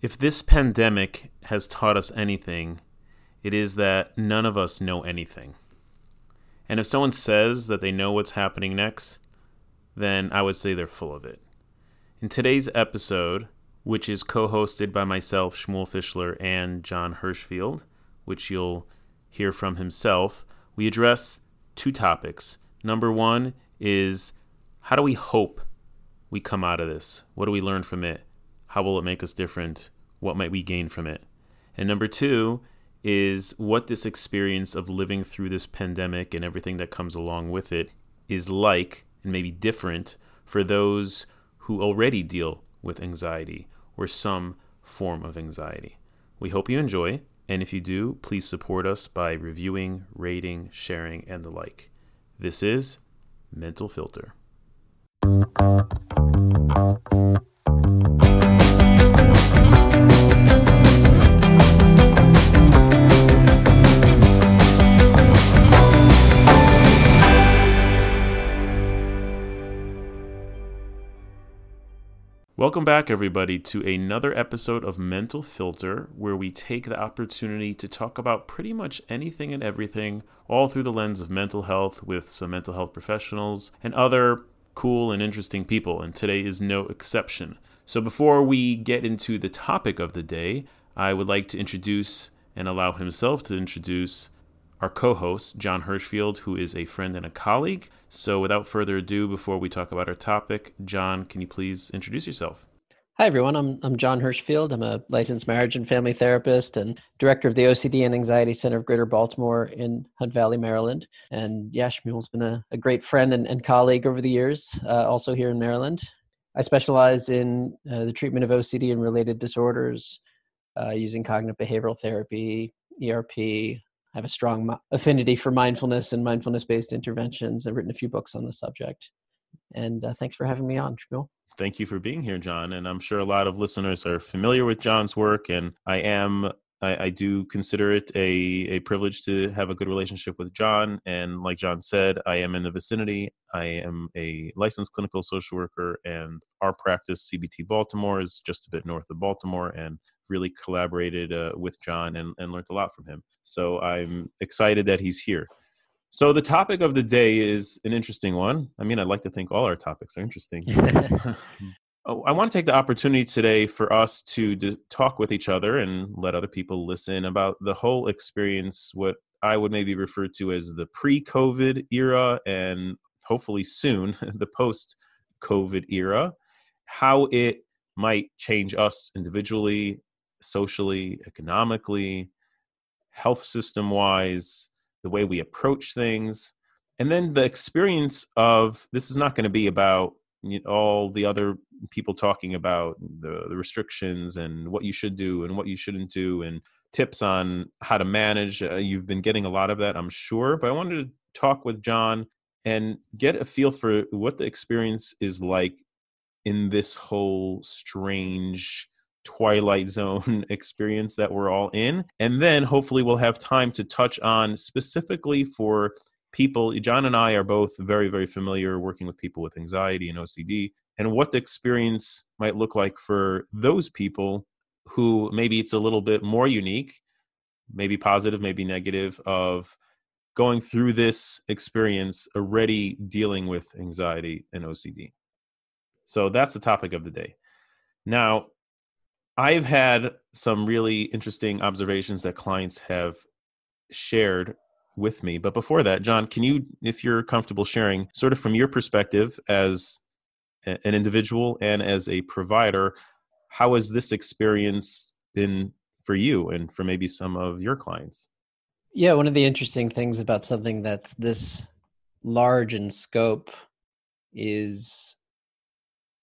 If this pandemic has taught us anything, it is that none of us know anything. And if someone says that they know what's happening next, then I would say they're full of it. In today's episode, which is co hosted by myself, Shmuel Fischler, and John Hershfield, which you'll hear from himself, we address two topics. Number one is how do we hope we come out of this? What do we learn from it? How will it make us different? What might we gain from it? And number two is what this experience of living through this pandemic and everything that comes along with it is like and maybe different for those who already deal with anxiety or some form of anxiety. We hope you enjoy, and if you do, please support us by reviewing, rating, sharing, and the like. This is Mental Filter. Welcome back, everybody, to another episode of Mental Filter, where we take the opportunity to talk about pretty much anything and everything, all through the lens of mental health with some mental health professionals and other cool and interesting people. And today is no exception. So, before we get into the topic of the day, I would like to introduce and allow himself to introduce our co host, John Hershfield, who is a friend and a colleague. So, without further ado, before we talk about our topic, John, can you please introduce yourself? Hi, everyone. I'm, I'm John Hershfield. I'm a licensed marriage and family therapist and director of the OCD and Anxiety Center of Greater Baltimore in Hunt Valley, Maryland. And yeah, Shmuel's been a, a great friend and, and colleague over the years, uh, also here in Maryland. I specialize in uh, the treatment of OCD and related disorders uh, using cognitive behavioral therapy, ERP, have a strong affinity for mindfulness and mindfulness based interventions. I've written a few books on the subject. And uh, thanks for having me on, Shmuel. Thank you for being here, John. And I'm sure a lot of listeners are familiar with John's work. And I am, I, I do consider it a, a privilege to have a good relationship with John. And like John said, I am in the vicinity. I am a licensed clinical social worker, and our practice, CBT Baltimore, is just a bit north of Baltimore. And really collaborated uh, with John and, and learned a lot from him. So I'm excited that he's here. So the topic of the day is an interesting one. I mean, I'd like to think all our topics are interesting. oh, I want to take the opportunity today for us to d- talk with each other and let other people listen about the whole experience, what I would maybe refer to as the pre COVID era and hopefully soon the post COVID era, how it might change us individually socially, economically, health system wise, the way we approach things. And then the experience of this is not going to be about you know, all the other people talking about the, the restrictions and what you should do and what you shouldn't do and tips on how to manage. Uh, you've been getting a lot of that, I'm sure. But I wanted to talk with John and get a feel for what the experience is like in this whole strange twilight zone experience that we're all in. And then hopefully we'll have time to touch on specifically for people john and i are both very very familiar working with people with anxiety and ocd and what the experience might look like for those people who maybe it's a little bit more unique maybe positive maybe negative of going through this experience already dealing with anxiety and ocd so that's the topic of the day. Now I've had some really interesting observations that clients have shared with me. But before that, John, can you, if you're comfortable sharing, sort of from your perspective as an individual and as a provider, how has this experience been for you and for maybe some of your clients? Yeah, one of the interesting things about something that's this large in scope is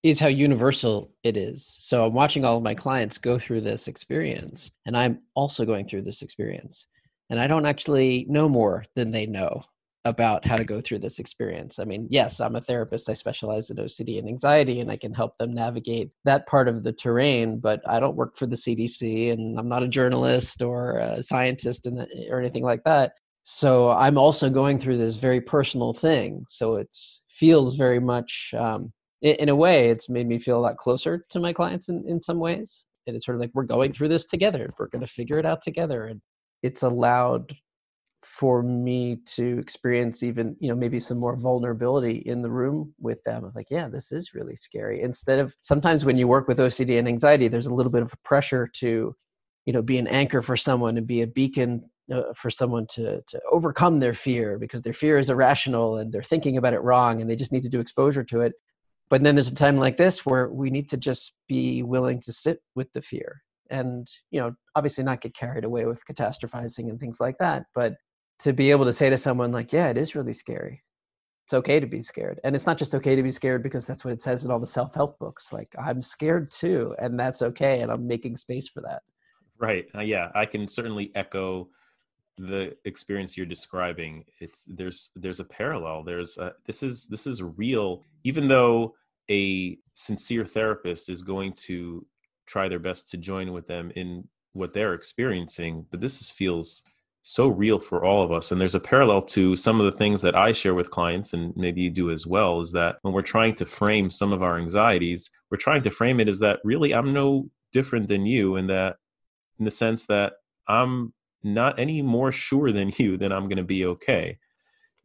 is how universal it is. So I'm watching all of my clients go through this experience, and I'm also going through this experience. And I don't actually know more than they know about how to go through this experience. I mean, yes, I'm a therapist. I specialize in OCD and anxiety, and I can help them navigate that part of the terrain. But I don't work for the CDC, and I'm not a journalist or a scientist or anything like that. So I'm also going through this very personal thing. So it feels very much um, in a way, it's made me feel a lot closer to my clients in, in some ways. and it's sort of like we're going through this together. We're going to figure it out together. And it's allowed for me to experience even you know maybe some more vulnerability in the room with them like yeah this is really scary. Instead of sometimes when you work with ocd and anxiety there's a little bit of a pressure to you know be an anchor for someone and be a beacon uh, for someone to to overcome their fear because their fear is irrational and they're thinking about it wrong and they just need to do exposure to it but then there's a time like this where we need to just be willing to sit with the fear and you know obviously not get carried away with catastrophizing and things like that but to be able to say to someone like yeah it is really scary. It's okay to be scared. And it's not just okay to be scared because that's what it says in all the self-help books like i'm scared too and that's okay and i'm making space for that. Right uh, yeah i can certainly echo the experience you're describing it's there's there's a parallel there's a, this is this is real even though a sincere therapist is going to try their best to join with them in what they're experiencing but this is, feels so real for all of us and there's a parallel to some of the things that i share with clients and maybe you do as well is that when we're trying to frame some of our anxieties we're trying to frame it as that really i'm no different than you in that in the sense that i'm not any more sure than you that I'm going to be okay.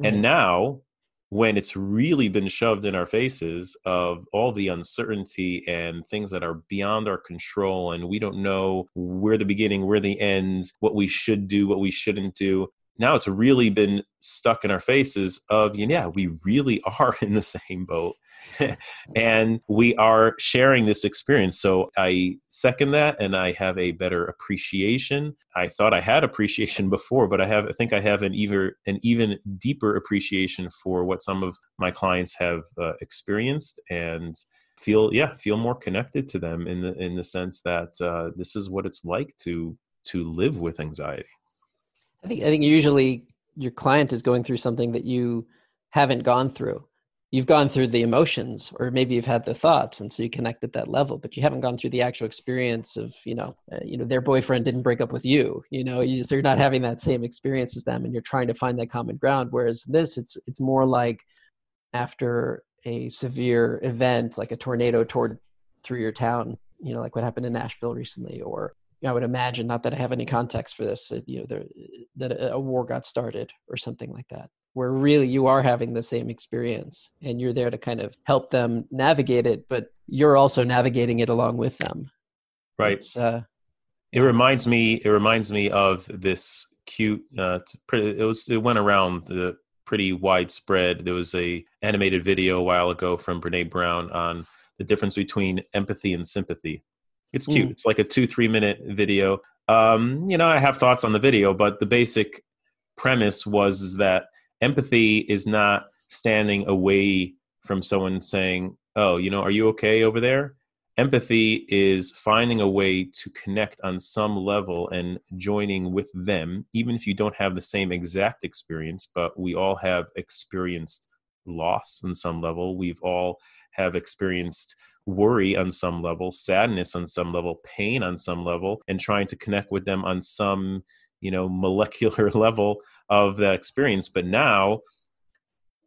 Mm-hmm. And now, when it's really been shoved in our faces of all the uncertainty and things that are beyond our control, and we don't know where the beginning, where the end, what we should do, what we shouldn't do. Now it's really been stuck in our faces of, yeah, we really are in the same boat and we are sharing this experience. So I second that and I have a better appreciation. I thought I had appreciation before, but I have I think I have an even an even deeper appreciation for what some of my clients have uh, experienced and feel yeah feel more connected to them in the in the sense that uh, this is what it's like to to live with anxiety. I think I think usually your client is going through something that you haven't gone through you've gone through the emotions or maybe you've had the thoughts and so you connect at that level but you haven't gone through the actual experience of you know uh, you know their boyfriend didn't break up with you you know you just, you're not having that same experience as them and you're trying to find that common ground whereas this it's it's more like after a severe event like a tornado toward through your town you know like what happened in nashville recently or I would imagine, not that I have any context for this, you know, there, that a, a war got started or something like that where really you are having the same experience and you're there to kind of help them navigate it but you're also navigating it along with them. Right. Uh, it reminds me it reminds me of this cute uh it was it went around the pretty widespread. There was a animated video a while ago from brene brown on the difference between empathy and sympathy. It's cute. Mm. it's like a two three minute video. Um you know i have thoughts on the video but the basic premise was that empathy is not standing away from someone saying, "Oh, you know, are you okay over there?" Empathy is finding a way to connect on some level and joining with them, even if you don't have the same exact experience, but we all have experienced loss on some level. We've all have experienced worry on some level, sadness on some level, pain on some level, and trying to connect with them on some you know molecular level of that experience. But now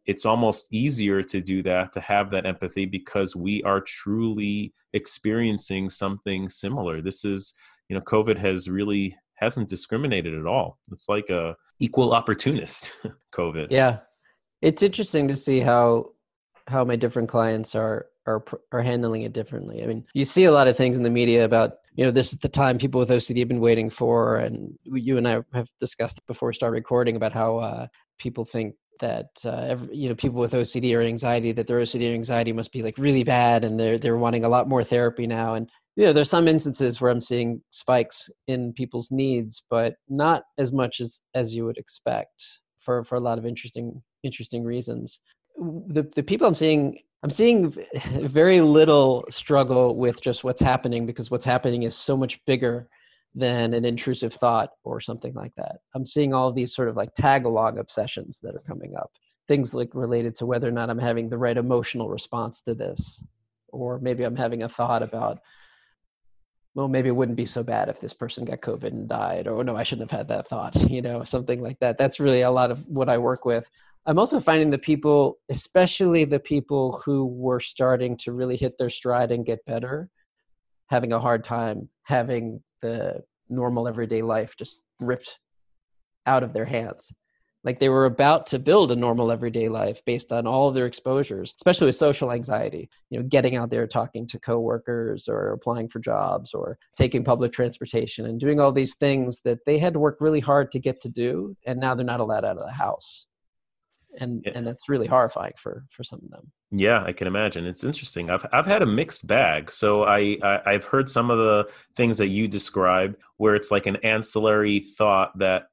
it's almost easier to do that to have that empathy because we are truly experiencing something similar. This is you know covid has really hasn't discriminated at all. It's like a equal opportunist covid. Yeah. It's interesting to see how how my different clients are are are handling it differently. I mean, you see a lot of things in the media about you know this is the time people with OCD have been waiting for, and you and I have discussed before we start recording about how uh, people think that uh, every, you know people with OCD or anxiety that their OCD or anxiety must be like really bad, and they're they're wanting a lot more therapy now. And you know, there's some instances where I'm seeing spikes in people's needs, but not as much as as you would expect for for a lot of interesting interesting reasons. The the people I'm seeing I'm seeing very little struggle with just what's happening because what's happening is so much bigger than an intrusive thought or something like that. I'm seeing all these sort of like tag along obsessions that are coming up. Things like related to whether or not I'm having the right emotional response to this, or maybe I'm having a thought about, well, maybe it wouldn't be so bad if this person got COVID and died, or oh, no, I shouldn't have had that thought, you know, something like that. That's really a lot of what I work with. I'm also finding the people, especially the people who were starting to really hit their stride and get better, having a hard time having the normal everyday life just ripped out of their hands. Like they were about to build a normal everyday life based on all of their exposures especially with social anxiety you know getting out there talking to coworkers or applying for jobs or taking public transportation and doing all these things that they had to work really hard to get to do and now they're not allowed out of the house and yeah. and it's really horrifying for for some of them. Yeah i can imagine. It's interesting. I've i've had a mixed bag. So I, I i've heard some of the things that you describe where it's like an ancillary thought that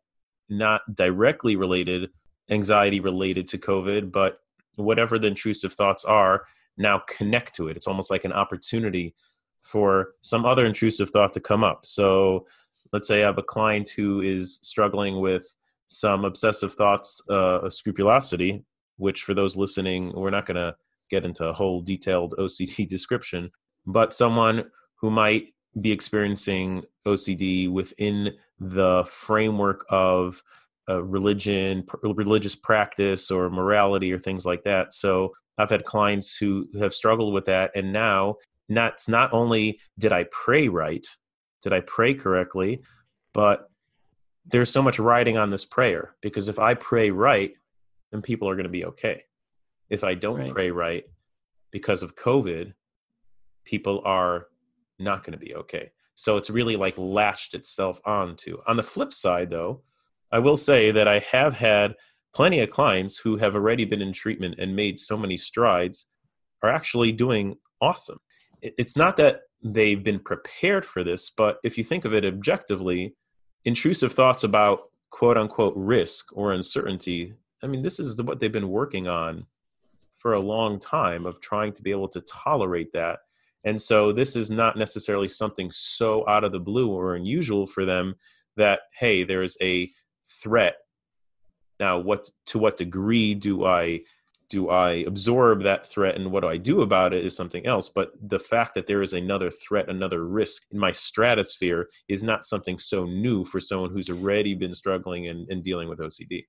not directly related anxiety related to covid but whatever the intrusive thoughts are now connect to it. It's almost like an opportunity for some other intrusive thought to come up. So let's say i have a client who is struggling with some obsessive thoughts uh, scrupulosity which for those listening we're not going to get into a whole detailed ocd description but someone who might be experiencing ocd within the framework of uh, religion, religious practice, or morality, or things like that. So I've had clients who have struggled with that, and now not not only did I pray right, did I pray correctly, but there's so much riding on this prayer because if I pray right, then people are going to be okay. If I don't right. pray right because of COVID, people are not going to be okay. So it's really like latched itself onto. On the flip side, though, I will say that I have had plenty of clients who have already been in treatment and made so many strides are actually doing awesome. It's not that they've been prepared for this, but if you think of it objectively, intrusive thoughts about quote unquote risk or uncertainty, I mean, this is what they've been working on for a long time of trying to be able to tolerate that and so this is not necessarily something so out of the blue or unusual for them that, hey, there's a threat. Now, what to what degree do I do I absorb that threat and what do I do about it is something else. But the fact that there is another threat, another risk in my stratosphere is not something so new for someone who's already been struggling and, and dealing with OCD.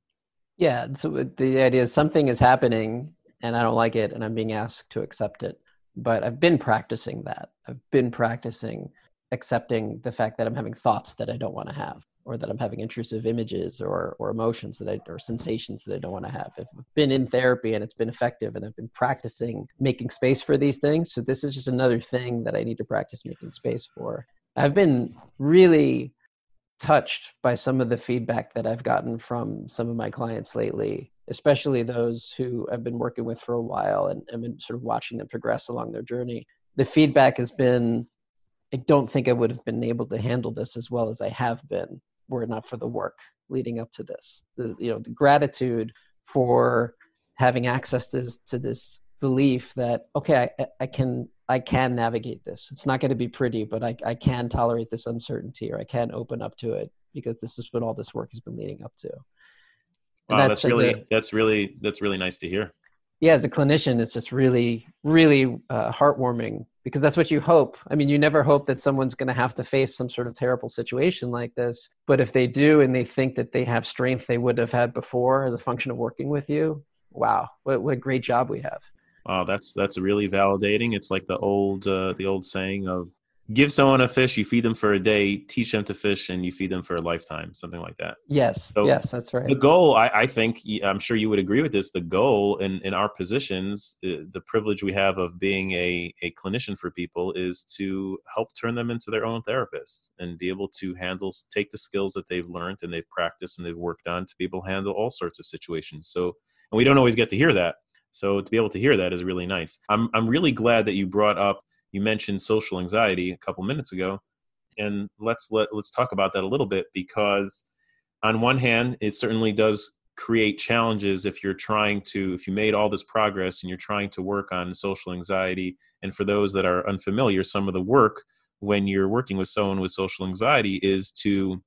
Yeah. So the idea is something is happening and I don't like it and I'm being asked to accept it but I've been practicing that. I've been practicing accepting the fact that I'm having thoughts that I don't want to have, or that I'm having intrusive images or or emotions that I or sensations that I don't want to have. I've been in therapy and it's been effective, and I've been practicing making space for these things. So this is just another thing that I need to practice making space for. I've been really touched by some of the feedback that I've gotten from some of my clients lately especially those who I've been working with for a while and I've been sort of watching them progress along their journey. The feedback has been, I don't think I would have been able to handle this as well as I have been were it not for the work leading up to this. The, you know, the gratitude for having access to this, to this belief that, okay, I, I can, I can navigate this. It's not going to be pretty, but I, I can tolerate this uncertainty or I can open up to it because this is what all this work has been leading up to. Wow, that's, that's really a, that's really that's really nice to hear. Yeah, as a clinician, it's just really really uh, heartwarming because that's what you hope. I mean, you never hope that someone's going to have to face some sort of terrible situation like this, but if they do and they think that they have strength they would have had before as a function of working with you, wow, what, what a great job we have. Wow, that's that's really validating. It's like the old uh, the old saying of give someone a fish, you feed them for a day, teach them to fish, and you feed them for a lifetime, something like that. Yes, so yes, that's right. The goal, I, I, think, I'm sure you would agree with this. The goal in, in our positions, uh, the privilege we have of being a, a clinician for people is to help turn them into their own therapists and be able to handle, take the skills that they've learned and they've practiced and they've worked on to be able to handle all sorts of situations. So, and we don't always get to hear that. So to be able to hear that is really nice. I'm I'm really glad that you brought up you mentioned social anxiety a couple minutes ago and let's let let's talk about that a little bit because on one hand it certainly does create challenges if you're trying to if you made all this progress and you're trying to work on social anxiety. And for those that are unfamiliar some of the work when you're working with someone with social anxiety is to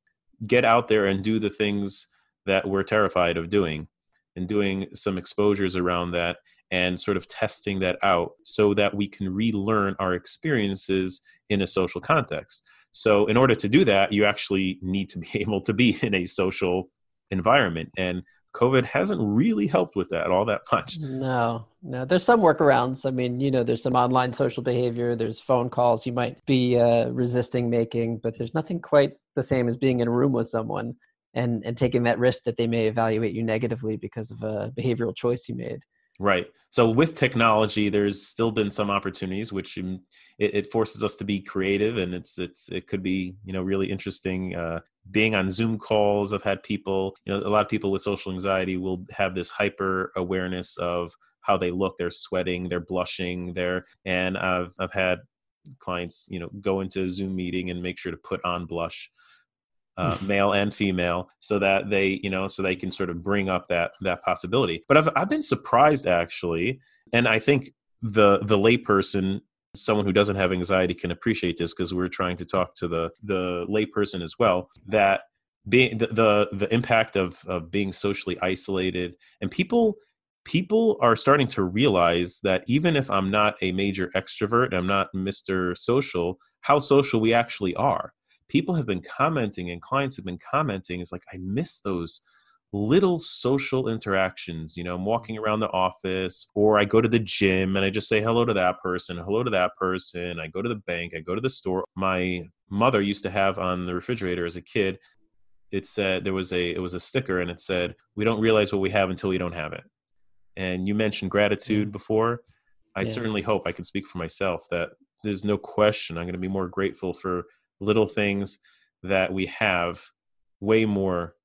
get out there and do the things that we're terrified of doing and doing some exposures around that and sort of testing that out so that we can relearn our experiences in a social context. So, in order to do that, you actually need to be able to be in a social environment. And COVID hasn't really helped with that all that much. No, no. There's some workarounds. I mean, you know, there's some online social behavior. There's phone calls you might be uh, resisting making, but there's nothing quite the same as being in a room with someone and and taking that risk that they may evaluate you negatively because of a behavioral choice you made. Right. So with technology, there's still been some opportunities, which it, it, forces us to be creative, and it's it's it could be you know really interesting. Uh, being on Zoom calls, I've had people, you know, a lot of people with social anxiety will have this hyper awareness of how they look. They're sweating, they're blushing, they're, and I've I've had clients, you know, go into a Zoom meeting and make sure to put on blush uh, male and female, so that they, you know, so they can sort of bring up that that possibility. But I've I've been surprised actually, and I think the the layperson someone who doesn't have anxiety can appreciate this because we're trying to talk to the the layperson as well that being the, the the impact of of being socially isolated and people people are starting to realize that even if I'm not a major extrovert, I'm not Mr. Social, how social we actually are people have been commenting and clients have been commenting is like i miss those little social interactions you know i'm walking around the office or i go to the gym and i just say hello to that person hello to that person i go to the bank i go to the store my mother used to have on the refrigerator as a kid it said there was a it was a sticker and it said we don't realize what we have until we don't have it and you mentioned gratitude mm. before i yeah. certainly hope i can speak for myself that there's no question i'm going to be more grateful for little things that we have way more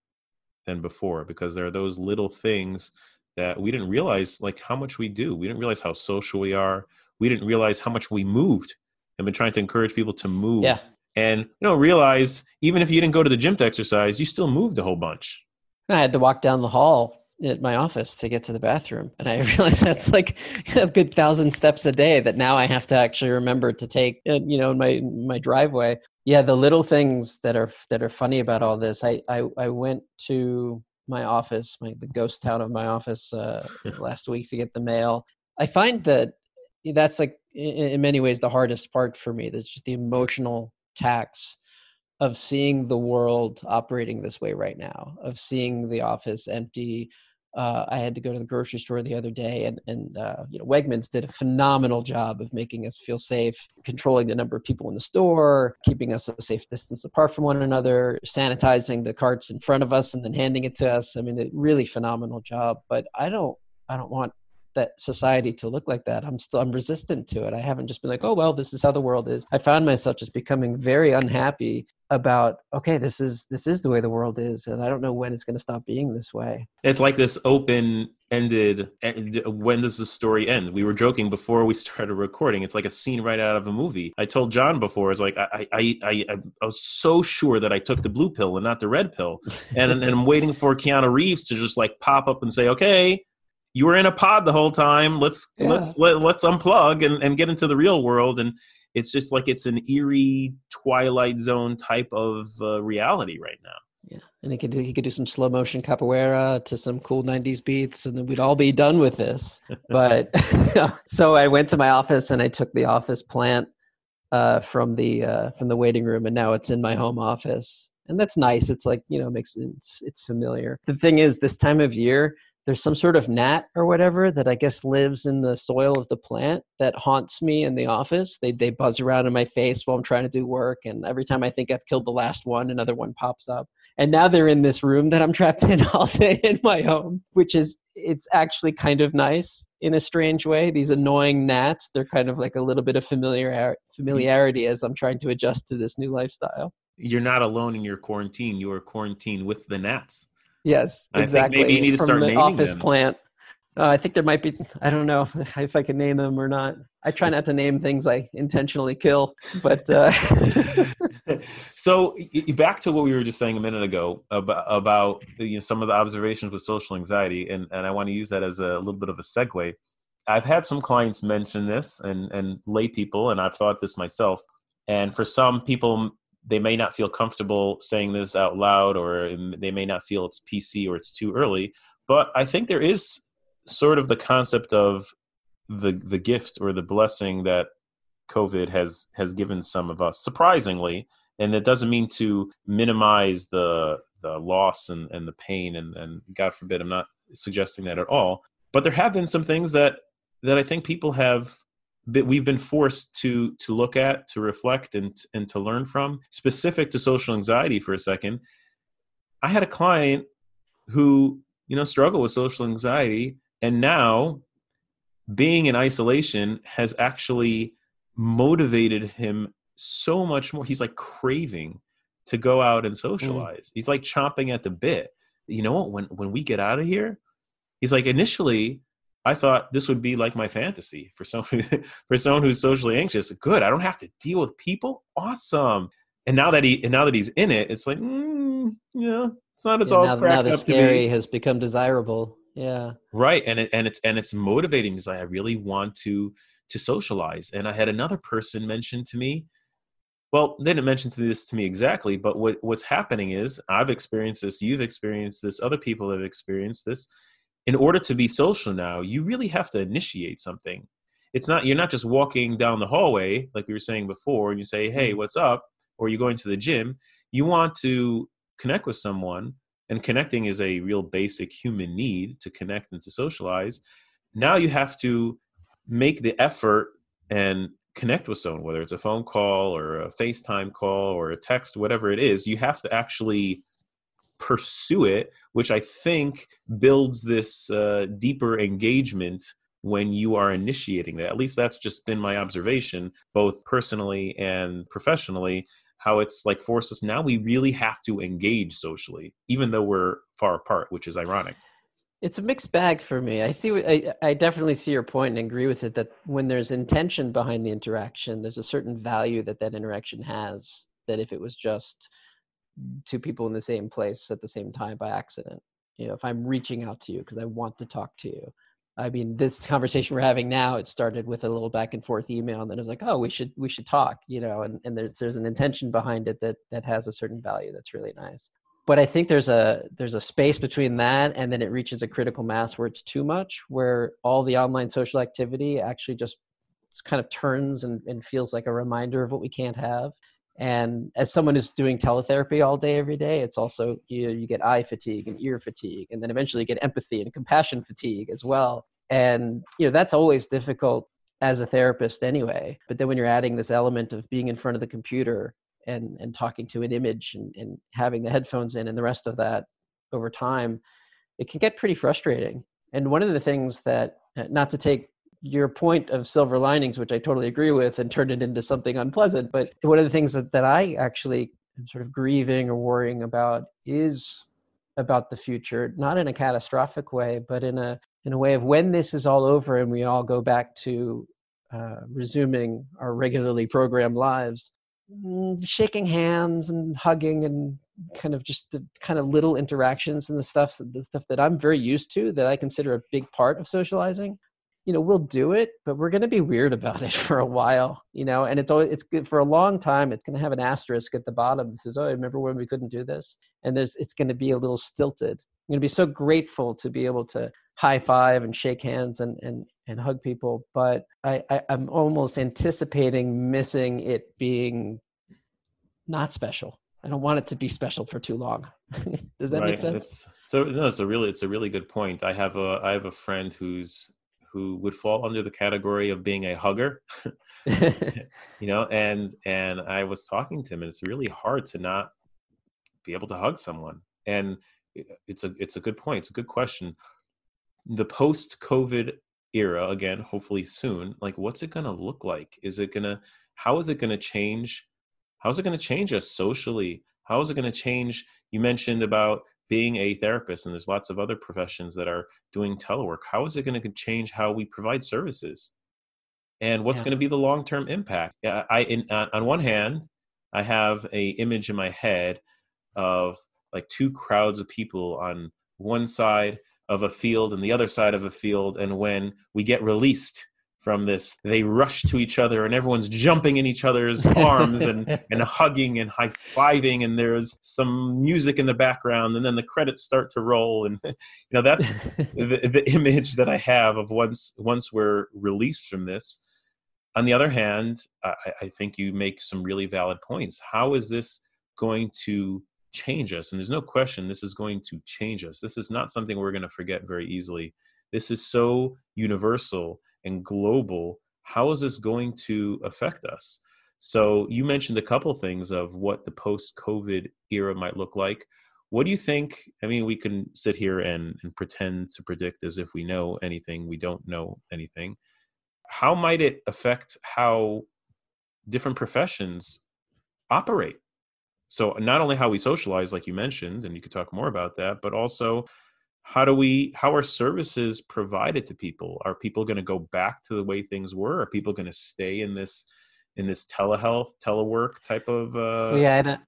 than before because there are those little things that we didn't realize like how much we do. We didn't realize how social we are. We didn't realize how much we moved and been trying to encourage people to move yeah. and you know realize even if you didn't go to the gym to exercise you still moved a whole bunch. I had to walk down the hall at my office to get to the bathroom and i realized that's like a good thousand steps a day that now i have to actually remember to take uh, you know in my my driveway yeah the little things that are that are funny about all this i i, I went to my office my the ghost town of my office uh, last week to get the mail. I find that that's like in, in many ways the hardest part for me that's just the emotional tax of seeing the world operating this way right now of seeing the office empty uh, I had to go to the grocery store the other day, and and uh, you know Wegmans did a phenomenal job of making us feel safe, controlling the number of people in the store, keeping us a safe distance apart from one another, sanitizing the carts in front of us, and then handing it to us. I mean, a really phenomenal job. But I don't I don't want that society to look like that i'm still i'm resistant to it. I haven't just been like oh well this is how the world is. I found myself just becoming very unhappy about okay this is this is the way the world is and i don't know when it's going to stop being this way. It's like this open ended uh, when does the story end? We were joking before we started recording. It's like a scene right out of a movie. I told john before it's like i i i, I was so sure that i took the blue pill and not the red pill. And, and i'm waiting for keanu reeves to just like pop up and say okay you were in a pod the whole time. Let's yeah. let's let, let's unplug and, and get into the real world. And it's just like it's an eerie twilight zone type of uh, reality right now. Yeah. And he could do he could do some slow motion capoeira to some cool 90s beats and then we'd all be done with this. But so i went to my office and i took the office plant uh, from the uh, from the waiting room and now it's in my home office. And that's nice. It's like you know makes it's, it's familiar. The thing is this time of year there's some sort of gnat or whatever that I guess lives in the soil of the plant that haunts me in the office. They they buzz around in my face while I'm trying to do work, and every time I think I've killed the last one, another one pops up. And now they're in this room that I'm trapped in all day in my home, which is it's actually kind of nice in a strange way. These annoying gnats, they're kind of like a little bit of familiar mm. familiarity as I'm trying to adjust to this new lifestyle. You're not alone in your quarantine. You are quarantined with the gnats. Yes, exactly. maybe you need to From start the naming office them. plant. Uh, I think there might be. I don't know if I can name them or not. I try not to name things I intentionally kill, but. Uh... so back to what we were just saying a minute ago about, about you know, some of the observations with social anxiety, and, and I want to use that as a little bit of a segue. I've had some clients mention this, and and lay people, and I've thought this myself. And for some people, they may not feel comfortable saying this out loud or they may not feel it's PC or it's too early. But I think there is sort of the concept of the the gift or the blessing that COVID has has given some of us, surprisingly. And it doesn't mean to minimize the the loss and, and the pain and, and god forbid i'm not suggesting that at all but there have been some things that that i think people have that we've been forced to to look at to reflect and and to learn from specific to social anxiety for a second i had a client who you know struggled with social anxiety and now being in isolation has actually motivated him so much more he's like craving to go out and mm. socialize mm. he's like chomping at the bit you know what when when we get out of here he's like initially I thought this would be like my fantasy for someone who, for someone who's socially anxious. Good, I don't have to deal with people. Awesome. And now that he and now that he's in it, it's like, mm, yeah, it's not as yeah, all now, cracked now the scary has become desirable. Yeah. Right, and it and it's and it's motivating because I really want to to socialize. And I had another person mention to me, well, they didn't mention to this to me exactly, but what what's happening is I've experienced this, you've experienced this, other people have experienced this in order to be social now, you really have to initiate something. It's not you're not just walking down the hallway like we were saying before, and you say, "Hey, mm-hmm. what's up?" or you're going to the gym. You want to connect with someone, and connecting is a real basic human need to connect and to socialize. Now you have to make the effort and connect with someone, whether it's a phone call or a FaceTime call or a text, whatever it is. You have to actually pursue it, which I think builds this uh, deeper engagement when you are initiating that. At least that's just been my observation, both personally and professionally. How it's like forced us now we really have to engage socially, even though we're far apart, which is ironic. It's a mixed bag for me. I see. I, I definitely see your point and agree with it. That when there's intention behind the interaction, there's a certain value that that interaction has. That if it was just two people in the same place at the same time by accident. You know if i'm reaching out to you because i want to talk to you. I mean this conversation we're having now it started with a little back and forth email and then it's like oh we should we should talk you know and, and there's there's an intention behind it that that has a certain value that's really nice. But i think there's a there's a space between that and then it reaches a critical mass where it's too much where all the online social activity actually just kind of turns and, and feels like a reminder of what we can't have and as someone who's doing teletherapy all day every day it's also you you get eye fatigue and ear fatigue and then eventually you get empathy and compassion fatigue as well. And you know that's always difficult as a therapist anyway. But then when you're adding this element of being in front of the computer and and talking to an image and, and having the headphones in and the rest of that over time it can get pretty frustrating. And one of the things that uh, not to take your point of silver linings, which I totally agree with, and turn it into something unpleasant. But one of the things that, that I actually am sort of grieving or worrying about is about the future, not in a catastrophic way, but in a in a way of when this is all over and we all go back to uh, resuming our regularly programmed lives, mm, shaking hands and hugging and kind of just the kind of little interactions and the stuff the stuff that I'm very used to that I consider a big part of socializing you know we'll do it but we're going to be weird about it for a while you know and it's always it's good for a long time it's going to have an asterisk at the bottom that says oh I remember when we couldn't do this and there's it's going to be a little stilted i'm going to be so grateful to be able to high five and shake hands and and and hug people but i, I i'm almost anticipating missing it being not special I don't want it to be special for too long. Does that right. make sense? It's, so no, it's a really it's a really good point. I have a I have a friend who's who would fall under the category of being a hugger. You know and and i was talking to him and it's really hard to not be able to hug someone. And it's a it's a good point. It's a good question. The post covid era again hopefully soon like what's it going to look like? Is it going to how is it going to change how is it going to change us socially? How is it going to change you mentioned about being a therapist and there's lots of other professions that are doing telework how is it going to change how we provide services and what's yeah. going to be the long-term impact yeah i in, on one hand i have a image in my head of like two crowds of people on one side of a field and the other side of a field and when we get released from this they rush to each other and everyone's jumping in each other's arms and, and hugging and high-fiving and there's some music in the background and then the credits start to roll and you know that's the, the image that i have of once once we're released from this on the other hand I, I think you make some really valid points how is this going to change us. And there's no question this is going to change us. This is not something we're going to forget very easily. This is so universal and global. How is this going to affect us? So you mentioned a couple things of what the post-COVID era might look like. What do you think? I mean, we can sit here and, and pretend to predict as if we know anything. We don't know anything. How might it affect how different professions operate? So not only how we socialize, like you mentioned, and you could talk more about that, but also how do we how are services provided to people? Are people going to go back to the way things were? Are people going to stay in this in this telehealth telework type of uh yeah I had, a,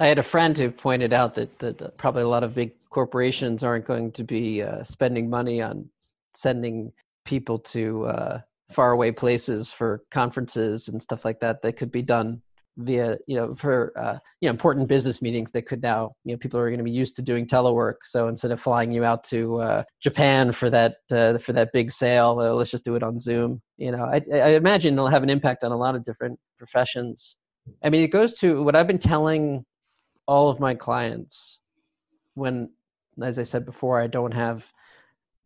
I had a friend who pointed out that, that probably a lot of big corporations aren't going to be uh, spending money on sending people to uh, faraway places for conferences and stuff like that that could be done via you know for uh, you know important business meetings that could now you know people are going to be used to doing telework. So instead of flying you out to uh, japan for that uh, for that big sale uh, let's just do it on zoom you know. I, I imagine it'll have an impact on a lot of different professions. I mean it goes to what i've been telling all of my clients when as i said before i don't have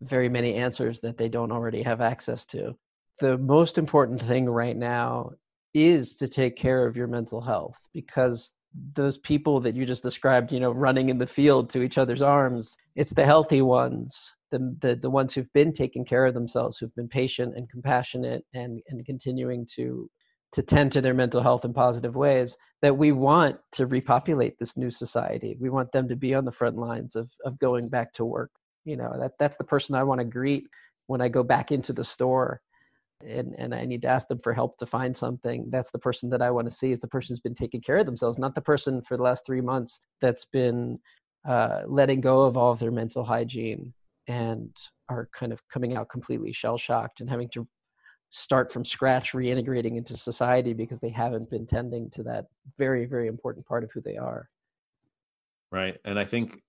very many answers that they don't already have access to. The most important thing right now is to take care of your mental health because those people that you just described you know running in the field to each other's arms it's the healthy ones the, the the ones who've been taking care of themselves who've been patient and compassionate and and continuing to to tend to their mental health in positive ways that we want to repopulate this new society. We want them to be on the front lines of of going back to work. You know that that's the person i want to greet when i go back into the store and and I need to ask them for help to find something, that's the person that I want to see is the person who's been taking care of themselves, not the person for the last three months that's been uh, letting go of all of their mental hygiene and are kind of coming out completely shell shocked and having to start from scratch reintegrating into society because they haven't been tending to that very very important part of who they are. Right and i think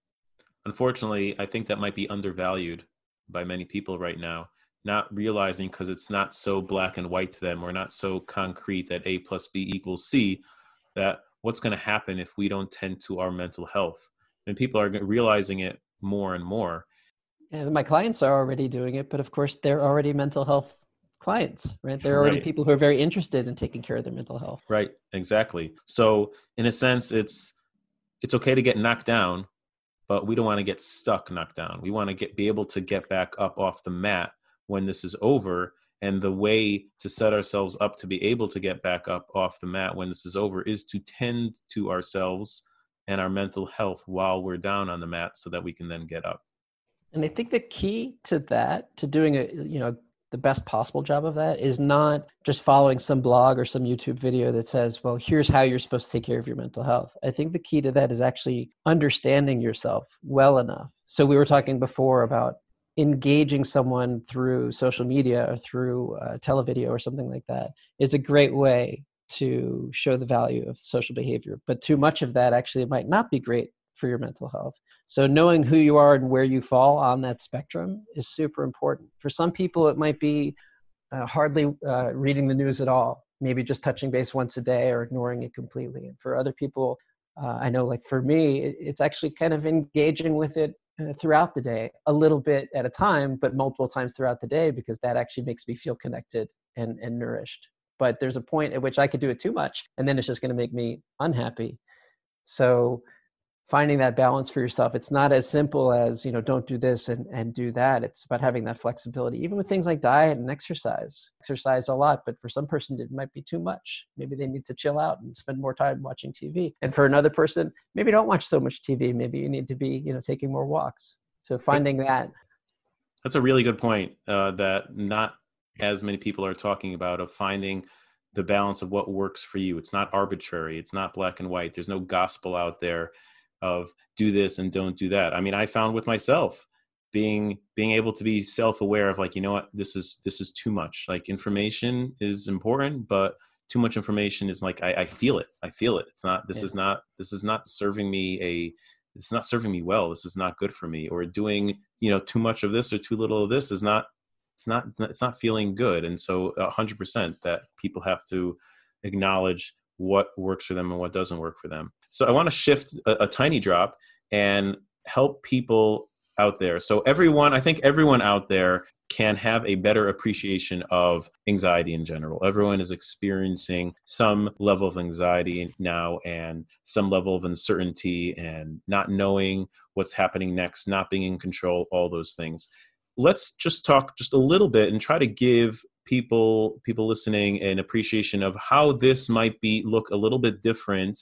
unfortunately i think that might be undervalued by many people right now not realizing because it's not so black and white to them or not so concrete that a plus b equals c that what's going to happen if we don't tend to our mental health? And people are realizing it more and more. And my clients are already doing it but of course they're already mental health clients right? They're already right. people who are very interested in taking care of their mental health. Right exactly. So in a sense it's it's okay to get knocked down but we don't want to get stuck knocked down. We want to get be able to get back up off the mat when this is over and the way to set ourselves up to be able to get back up off the mat when this is over is to tend to ourselves and our mental health while we're down on the mat so that we can then get up. And i think the key to that to doing a you know the best possible job of that is not just following some blog or some youtube video that says well here's how you're supposed to take care of your mental health. I think the key to that is actually understanding yourself well enough. So we were talking before about engaging someone through social media or through uh, televideo or something like that is a great way to show the value of social behavior. But too much of that actually might not be great for your mental health. So knowing who you are and where you fall on that spectrum is super important. For some people it might be uh, hardly uh, reading the news at all maybe just touching base once a day or ignoring it completely. And for other people uh, i know like for me it, it's actually kind of engaging with it Uh, throughout the day, a little bit at a time, but multiple times throughout the day, because that actually makes me feel connected and, and nourished. But there's a point at which I could do it too much, and then it's just going to make me unhappy. So finding that balance for yourself. It's not as simple as you know don't do this and, and do that. It's about having that flexibility even with things like diet and exercise. Exercise a lot but for some person it might be too much. Maybe they need to chill out and spend more time watching tv and for another person maybe don't watch so much tv maybe you need to be you know taking more walks. So finding that that's a really good point uh, that not as many people are talking about of finding the balance of what works for you. It's not arbitrary. It's not black and white. There's no gospel out there of do this and don't do that. I mean, I found with myself being being able to be self-aware of like, you know what, this is this is too much. Like information is important, but too much information is like I, I feel it. I feel it. It's not this yeah. is not this is not serving me a it's not serving me well. This is not good for me. Or doing, you know, too much of this or too little of this is not it's not it's not feeling good. And so a hundred percent that people have to acknowledge what works for them and what doesn't work for them. So I want to shift a, a tiny drop and help people out there. So everyone, I think everyone out there can have a better appreciation of anxiety in general. Everyone is experiencing some level of anxiety now and some level of uncertainty and not knowing what's happening next, not being in control, all those things. Let's just talk just a little bit and try to give people people listening an appreciation of how this might be look a little bit different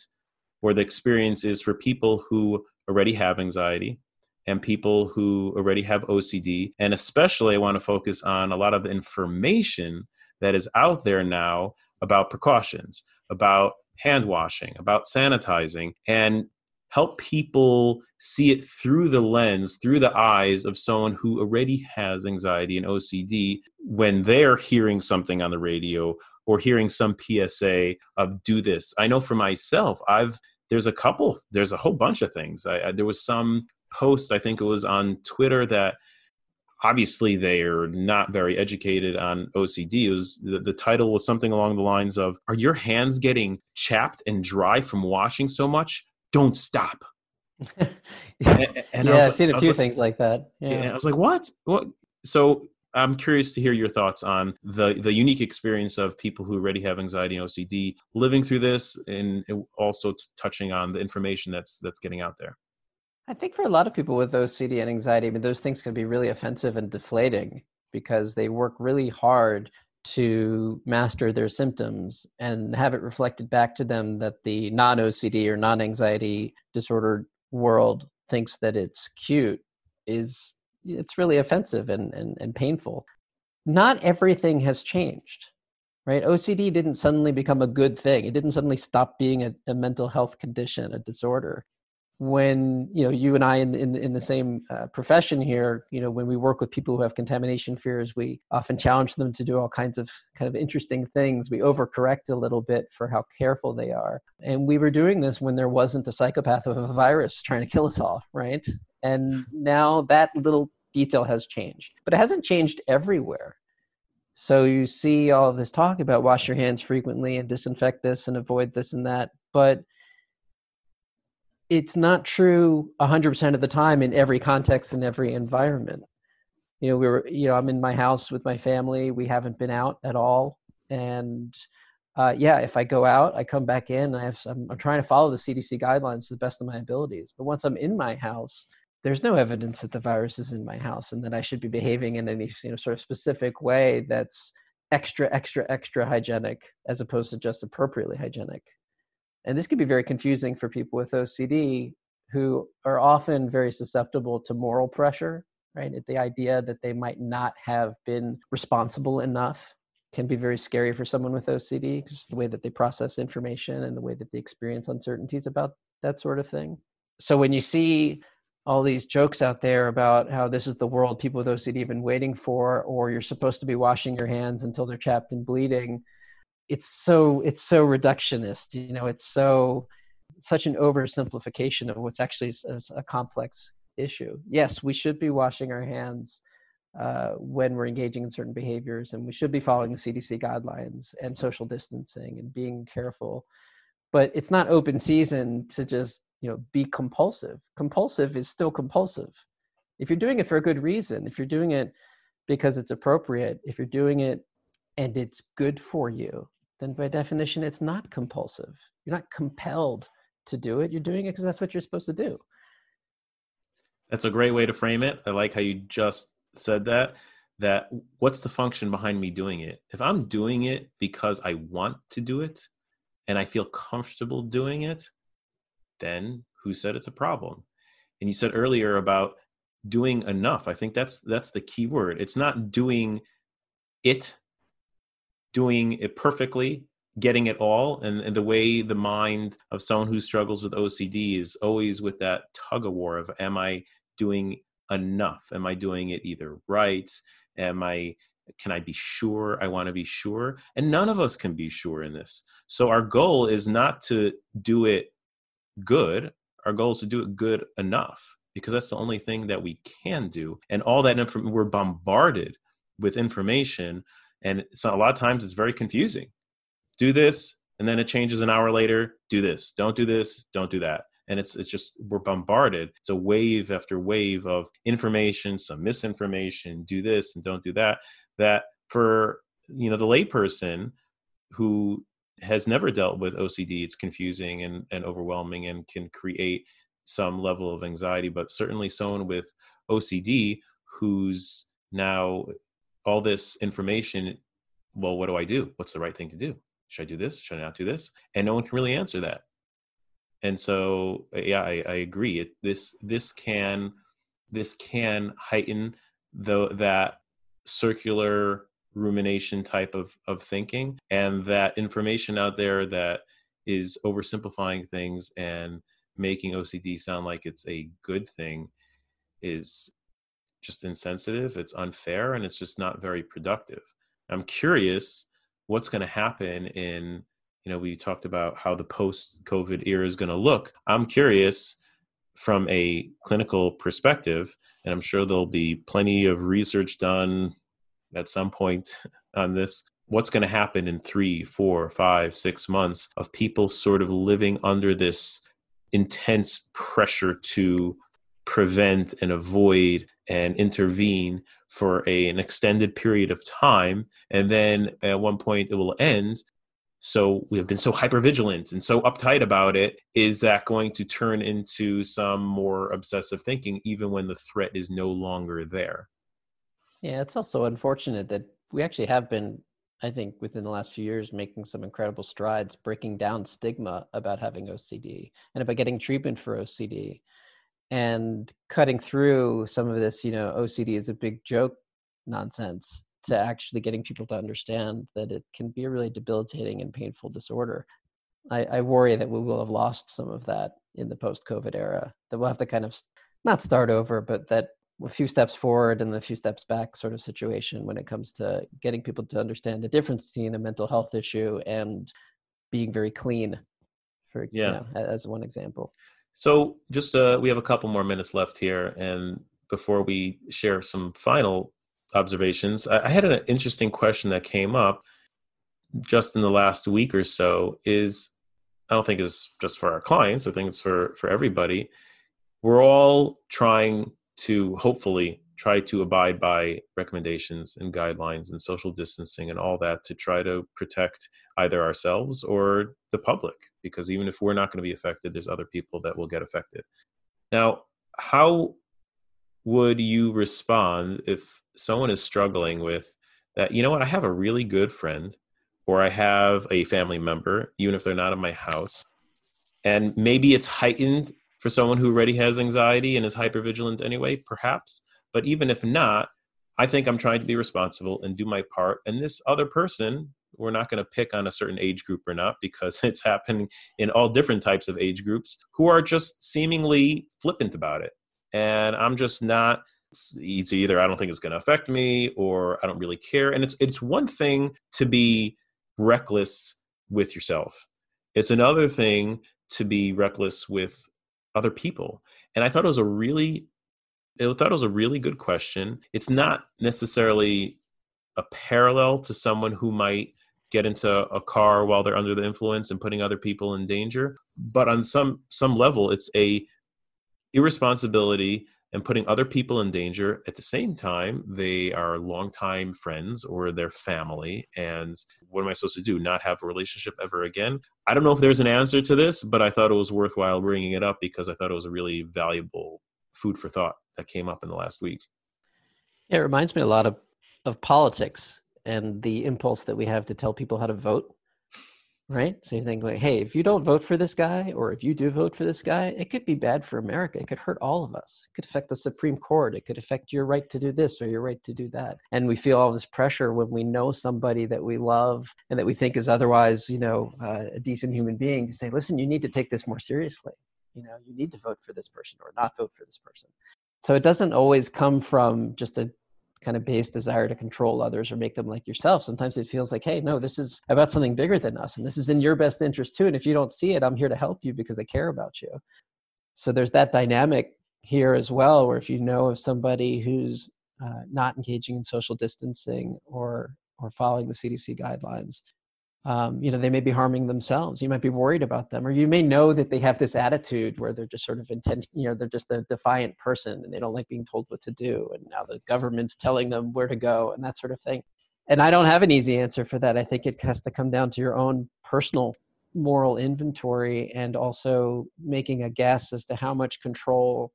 or the experience is for people who already have anxiety and people who already have OCD. And especially, I want to focus on a lot of the information that is out there now about precautions, about hand washing, about sanitizing, and help people see it through the lens, through the eyes of someone who already has anxiety and OCD when they're hearing something on the radio or hearing some PSA of do this. I know for myself, I've there's a couple, there's a whole bunch of things. I, I, there was some post, I think it was on Twitter, that obviously they are not very educated on OCD. It was the, the title was something along the lines of Are your hands getting chapped and dry from washing so much? Don't stop. and, and yeah, I've seen a few like, things like that. Yeah. And I was like, what? What? So I'm curious to hear your thoughts on the the unique experience of people who already have anxiety and OCD living through this, and also t- touching on the information that's that's getting out there. I think for a lot of people with OCD and anxiety, I mean, those things can be really offensive and deflating because they work really hard to master their symptoms and have it reflected back to them that the non OCD or non anxiety disordered world thinks that it's cute is it's really offensive and, and, and painful. Not everything has changed, right? OCD didn't suddenly become a good thing. It didn't suddenly stop being a, a mental health condition, a disorder when you know you and I in in, in the same uh, profession here, you know, when we work with people who have contamination fears, we often challenge them to do all kinds of kind of interesting things. We overcorrect a little bit for how careful they are, and we were doing this when there wasn't a psychopath of a virus trying to kill us all, right? And now that little detail has changed, but it hasn't changed everywhere. So you see all this talk about wash your hands frequently and disinfect this and avoid this and that, but it's not true 100% of the time in every context in every environment. You know we were you know i'm in my house with my family we haven't been out at all. And uh, yeah if i go out i come back in i have some, i'm trying to follow the cdc guidelines to the best of my abilities. But once i'm in my house there's no evidence that the virus is in my house and that i should be behaving in any you know sort of specific way that's extra extra extra hygienic as opposed to just appropriately hygienic and this can be very confusing for people with OCD who are often very susceptible to moral pressure, right? The idea that they might not have been responsible enough can be very scary for someone with OCD because the way that they process information and the way that they experience uncertainties about that sort of thing. So when you see all these jokes out there about how this is the world people with OCD have been waiting for, or you're supposed to be washing your hands until they're chapped and bleeding, it's so it's so reductionist you know it's so such an oversimplification of what's actually a, a complex issue. Yes we should be washing our hands uh, when we're engaging in certain behaviors and we should be following the cdc guidelines and social distancing and being careful. But it's not open season to just you know be compulsive. Compulsive is still compulsive. If you're doing it for a good reason if you're doing it because it's appropriate if you're doing it and it's good for you then by definition it's not compulsive. You're not compelled to do it. You're doing it because that's what you're supposed to do. That's a great way to frame it. I like how you just said that. That what's the function behind me doing it? If I'm doing it because I want to do it and I feel comfortable doing it, then who said it's a problem? And you said earlier about doing enough. I think that's that's the key word. It's not doing it doing it perfectly getting it all and, and, the way the mind of someone who struggles with ocd is always with that tug of war of am i doing enough? Am i doing it either right? Am i can i be sure? I want to be sure. And none of us can be sure in this. So our goal is not to do it good. Our goal is to do it good enough because that's the only thing that we can do. And all that information we're bombarded with information and so a lot of times it's very confusing. Do this and then it changes an hour later. Do this, don't do this, don't do that. And it's it's just we're bombarded. It's a wave after wave of information some misinformation do this and don't do that that for you know the layperson who has never dealt with ocd it's confusing and, and overwhelming and can create some level of anxiety. But certainly someone with ocd who's now all this information well what do i do? What's the right thing to do? Should i do this? Should i not do this? And no one can really answer that. And so uh, yeah i, I agree. It, this this can this can heighten the that circular rumination type of of thinking and that information out there that is oversimplifying things and making ocd sound like it's a good thing is just insensitive it's unfair and it's just not very productive. I'm curious what's going to happen in you know we talked about how the post covid era is going to look. I'm curious from a clinical perspective and i'm sure there'll be plenty of research done at some point on this what's going to happen in three four five six months of people sort of living under this intense pressure to prevent and avoid and intervene for a, an extended period of time and then at one point it will end. So we have been so hyper vigilant and so uptight about it is that going to turn into some more obsessive thinking even when the threat is no longer there? Yeah it's also unfortunate that we actually have been i think within the last few years making some incredible strides breaking down stigma about having ocd and about getting treatment for ocd and cutting through some of this you know ocd is a big joke nonsense to actually getting people to understand that it can be a really debilitating and painful disorder. I, I worry that we will have lost some of that in the post-COVID era. That we'll have to kind of not start over, but that a few steps forward and a few steps back sort of situation when it comes to getting people to understand the difference between a mental health issue and being very clean for yeah you know, as one example so just uh, we have a couple more minutes left here and before we share some final observations. I, I had an interesting question that came up just in the last week or so. Is I don't think is just for our clients. I think it's for for everybody. We're all trying to hopefully try to abide by recommendations and guidelines and social distancing and all that to try to protect either ourselves or the public because even if we're not going to be affected there's other people that will get affected. Now how would you respond if someone is struggling with that you know what i have a really good friend or i have a family member even if they're not in my house and maybe it's heightened for someone who already has anxiety and is hypervigilant anyway perhaps but even if not i think i'm trying to be responsible and do my part and this other person we're not going to pick on a certain age group or not because it's happening in all different types of age groups who are just seemingly flippant about it and i'm just not it's either I don't think it's going to affect me or I don't really care. And it's it's one thing to be reckless with yourself. It's another thing to be reckless with other people. And I thought it was a really I thought it was a really good question. It's not necessarily a parallel to someone who might get into a car while they're under the influence and putting other people in danger, but on some some level it's a irresponsibility and putting other people in danger. At the same time, they are longtime friends or their family. And what am I supposed to do? Not have a relationship ever again? I don't know if there's an answer to this, but I thought it was worthwhile bringing it up because I thought it was a really valuable food for thought that came up in the last week. It reminds me a lot of, of politics and the impulse that we have to tell people how to vote right? So you think like, hey, if you don't vote for this guy, or if you do vote for this guy, it could be bad for America. It could hurt all of us. It could affect the Supreme Court. It could affect your right to do this or your right to do that. And we feel all this pressure when we know somebody that we love and that we think is otherwise, you know, uh, a decent human being to say, listen, you need to take this more seriously. You know, you need to vote for this person or not vote for this person. So it doesn't always come from just a kind of base desire to control others or make them like yourself. Sometimes it feels like, hey, no, this is about something bigger than us, and this is in your best interest too. And if you don't see it, I'm here to help you because I care about you. So there's that dynamic here as well, where if you know of somebody who's uh, not engaging in social distancing or or following the CDC guidelines, um, you know they may be harming themselves. You might be worried about them or you may know that they have this attitude where they're just sort of intent you know they're just a defiant person and they don't like being told what to do and now the government's telling them where to go and that sort of thing. And i don't have an easy answer for that. I think it has to come down to your own personal moral inventory and also making a guess as to how much control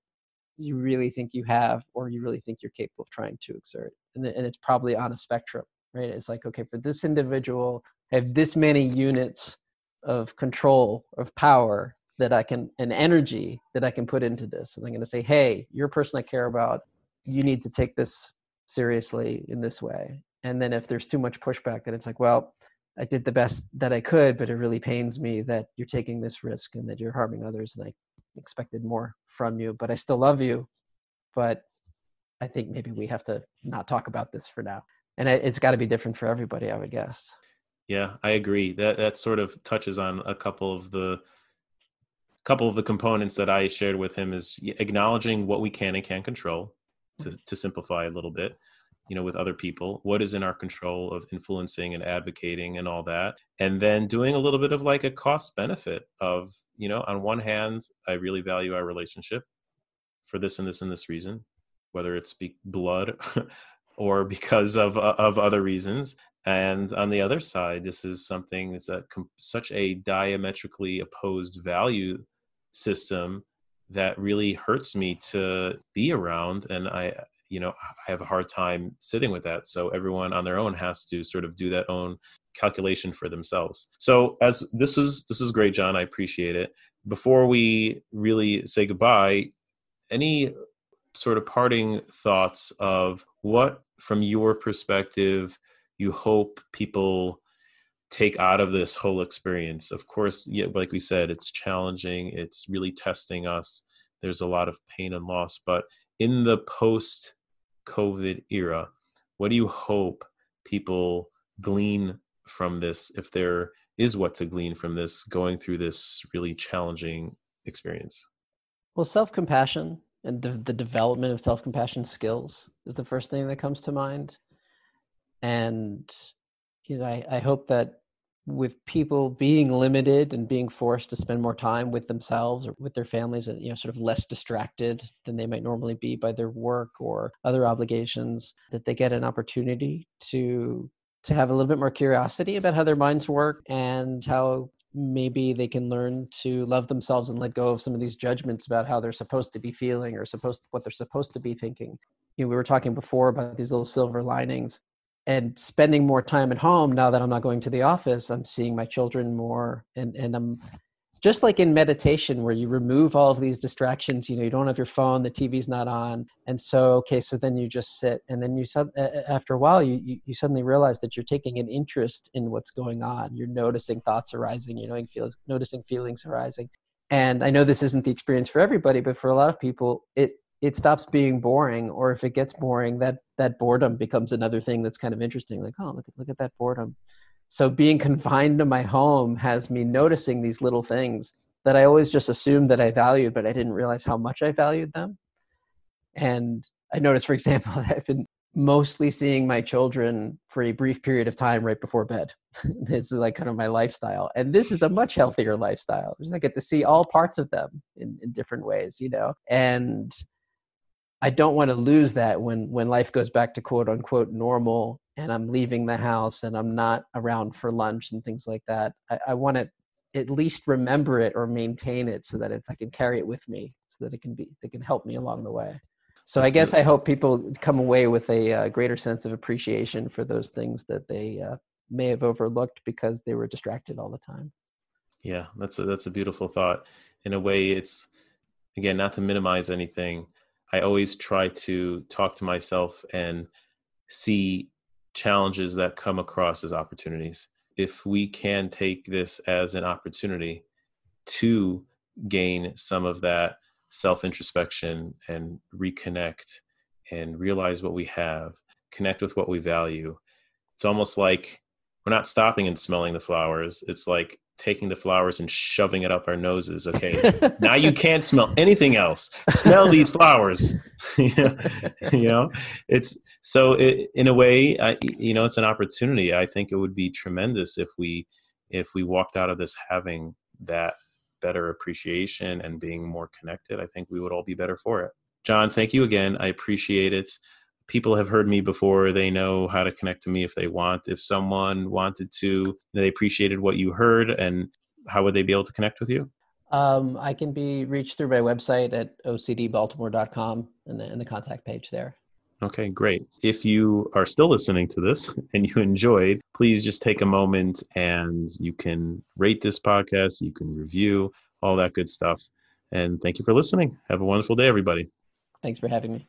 you really think you have or you really think you're capable of trying to exert. And, and it's probably on a spectrum right it's like okay for this individual I have this many units of control of power that I can and energy that I can put into this. And I'm going to say, hey, you're a person I care about. You need to take this seriously in this way. And then if there's too much pushback, then it's like, well, I did the best that I could, but it really pains me that you're taking this risk and that you're harming others. And I expected more from you, but I still love you. But I think maybe we have to not talk about this for now. And it's got to be different for everybody, I would guess. Yeah, I agree. That that sort of touches on a couple of the couple of the components that I shared with him is acknowledging what we can and can't control to mm-hmm. to simplify a little bit, you know, with other people. What is in our control of influencing and advocating and all that. And then doing a little bit of like a cost benefit of, you know, on one hand, I really value our relationship for this and this and this reason, whether it's be blood or because of uh, of other reasons and on the other side this is something that's a such a diametrically opposed value system that really hurts me to be around and i you know i have a hard time sitting with that so everyone on their own has to sort of do that own calculation for themselves. So as this is this is great jon i appreciate it. Before we really say goodbye any sort of parting thoughts of what from your perspective you hope people take out of this whole experience. Of course yeah, like we said it's challenging. It's really testing us. There's a lot of pain and loss. But in the post covid era what do you hope people glean from this if there is what to glean from this going through this really challenging experience? Well self-compassion and the, the development of self-compassion skills is the first thing that comes to mind. And you know I, I hope that with people being limited and being forced to spend more time with themselves or with their families and you know sort of less distracted than they might normally be by their work or other obligations that they get an opportunity to to have a little bit more curiosity about how their minds work and how maybe they can learn to love themselves and let go of some of these judgments about how they're supposed to be feeling or supposed what they're supposed to be thinking. You know, we were talking before about these little silver linings and spending more time at home now that I'm not going to the office, I'm seeing my children more and, and I'm just like in meditation where you remove all of these distractions, you know, you don't have your phone, the TV's not on. And so, okay, so then you just sit and then you, after a while, you, you, suddenly realize that you're taking an interest in what's going on. You're noticing thoughts arising, you know, feels, noticing feelings arising. And I know this isn't the experience for everybody, but for a lot of people, it, it stops being boring or if it gets boring that that boredom becomes another thing that's kind of interesting like oh look look at that boredom so being confined to my home has me noticing these little things that i always just assumed that i valued but i didn't realize how much i valued them. And i noticed for example that i've been mostly seeing my children for a brief period of time right before bed. It's like kind of my lifestyle. And this is a much healthier lifestyle. Because i get to see all parts of them in, in different ways you know? And I don't want to lose that when when life goes back to quote unquote normal and I'm leaving the house and I'm not around for lunch and things like that. I, I want to at least remember it or maintain it so that I can carry it with me so that it can be it can help me along the way. So That's I guess it. I hope people come away with a uh, greater sense of appreciation for those things that they uh, may have overlooked because they were distracted all the time. Yeah, that's a, that's a beautiful thought. In a way, it's again not to minimize anything I always try to talk to myself and see challenges that come across as opportunities. If we can take this as an opportunity to gain some of that self introspection and reconnect and realize what we have, connect with what we value, it's almost like we're not stopping and smelling the flowers. It's like taking the flowers and shoving it up our noses. Okay, now you can't smell anything else. Smell these flowers. you know, it's so it, in a way, I, you know, it's an opportunity. I think it would be tremendous if we if we walked out of this having that better appreciation and being more connected, I think we would all be better for it. Jon, thank you again. I appreciate it. People have heard me before. They know how to connect to me if they want. If someone wanted to, they appreciated what you heard, and how would they be able to connect with you? Um, I can be reached through my website at ocdbaltimore.com and the, and the contact page there. Okay, great. If you are still listening to this and you enjoyed, please just take a moment and you can rate this podcast, you can review, all that good stuff. And thank you for listening. Have a wonderful day, everybody. Thanks for having me.